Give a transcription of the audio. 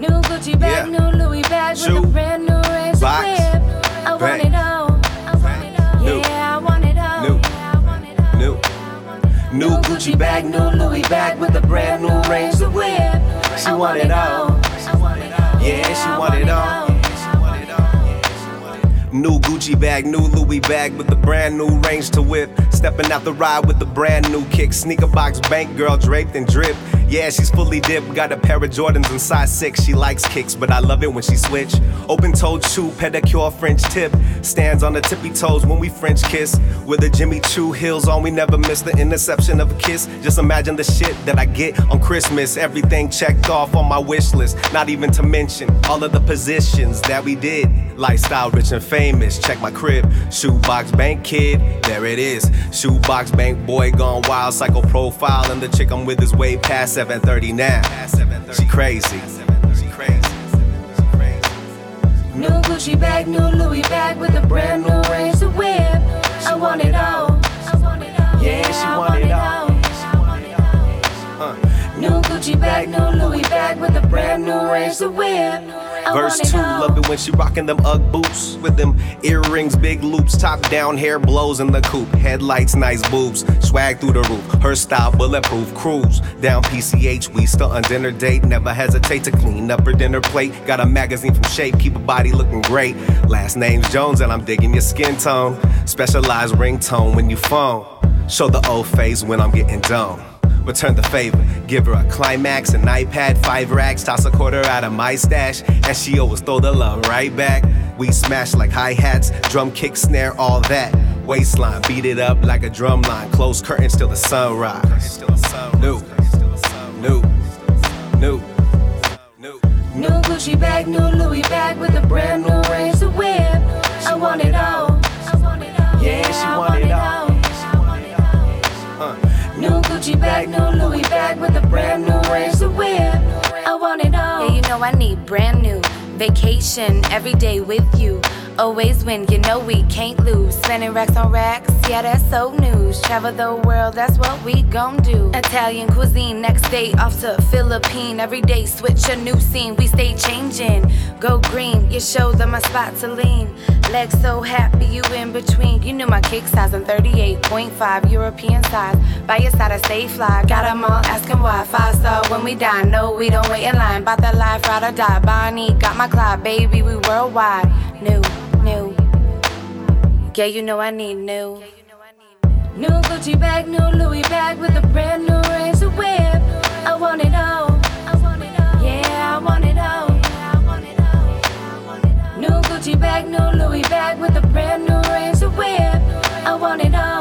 New Gucci bag, yeah. new Louis bag with a brand new Range Box. whip. I want Bang. it all. Want it all. New. Yeah, I want it all. New. Yeah, I want it all. New. New Gucci bag, new Louis bag with a brand new Range whip. She want it all. New Gucci bag, new Louis bag with a brand new range to whip. Stepping out the ride with a brand new kick. Sneaker box bank girl draped in drip. Yeah, she's fully dipped. Got a pair of Jordans in size 6. She likes kicks, but I love it when she switch. Open toed shoe, pedicure, French tip. Stands on the tippy toes when we French kiss. With a Jimmy Choo heels on, we never miss the interception of a kiss. Just imagine the shit that I get on Christmas. Everything checked off on my wish list. Not even to mention all of the positions that we did. Lifestyle rich and famous. Check my crib. Shoebox bank kid, there it is. Shoebox bank boy gone wild. Psycho profile, and the chick I'm with is way past 7:30 now. She crazy. New Gucci bag, new Louis bag with a brand new Range to whip. I want it all. Yeah, she want it all. New Gucci bag, new Louis bag with a brand new Range to whip. Verse 2, love it when she rockin' them Ugg boots with them earrings, big loops, top down, hair blows in the coupe, headlights, nice boobs, swag through the roof, her style bulletproof, cruise. Down PCH, we still on dinner date, never hesitate to clean up her dinner plate, got a magazine from Shape, keep her body looking great, last name's Jones and I'm digging your skin tone, specialized ringtone when you phone, show the old face when I'm getting done return the favor. Give her a climax, an iPad, five racks, toss a quarter out of my stash, and she always throw the love right back. We smash like hi hats, drum kick, snare, all that. Waistline, beat it up like a drum line. Close curtains till the sunrise. New, new, new. New Gucci bag, new Louis bag with a brand new Range to whip. I want it all. Brand new whip. I want it all. Yeah, you know I need brand new vacation every day with you. Always win, you know we can't lose. Spending racks on racks, yeah, that's so news. Travel the world, that's what we gon' do. Italian cuisine, next day off to Philippine. Every day switch a new scene, we stay changing. Go green, you show them a spot to lean. Legs so happy, you in between. You knew my kick size, I'm 38.5, European size. By your side, I stay fly. Got them all asking why. Five star when we die, no, we don't wait in line. Bout that life, ride or die. Bonnie, got my clock, baby, we worldwide. New. Yeah, you know I need new. New Gucci bag, new Louis bag with a brand new razor whip. I want it all. Yeah, I want it all. New Gucci bag, new Louis bag with a brand new razor whip. I want it all.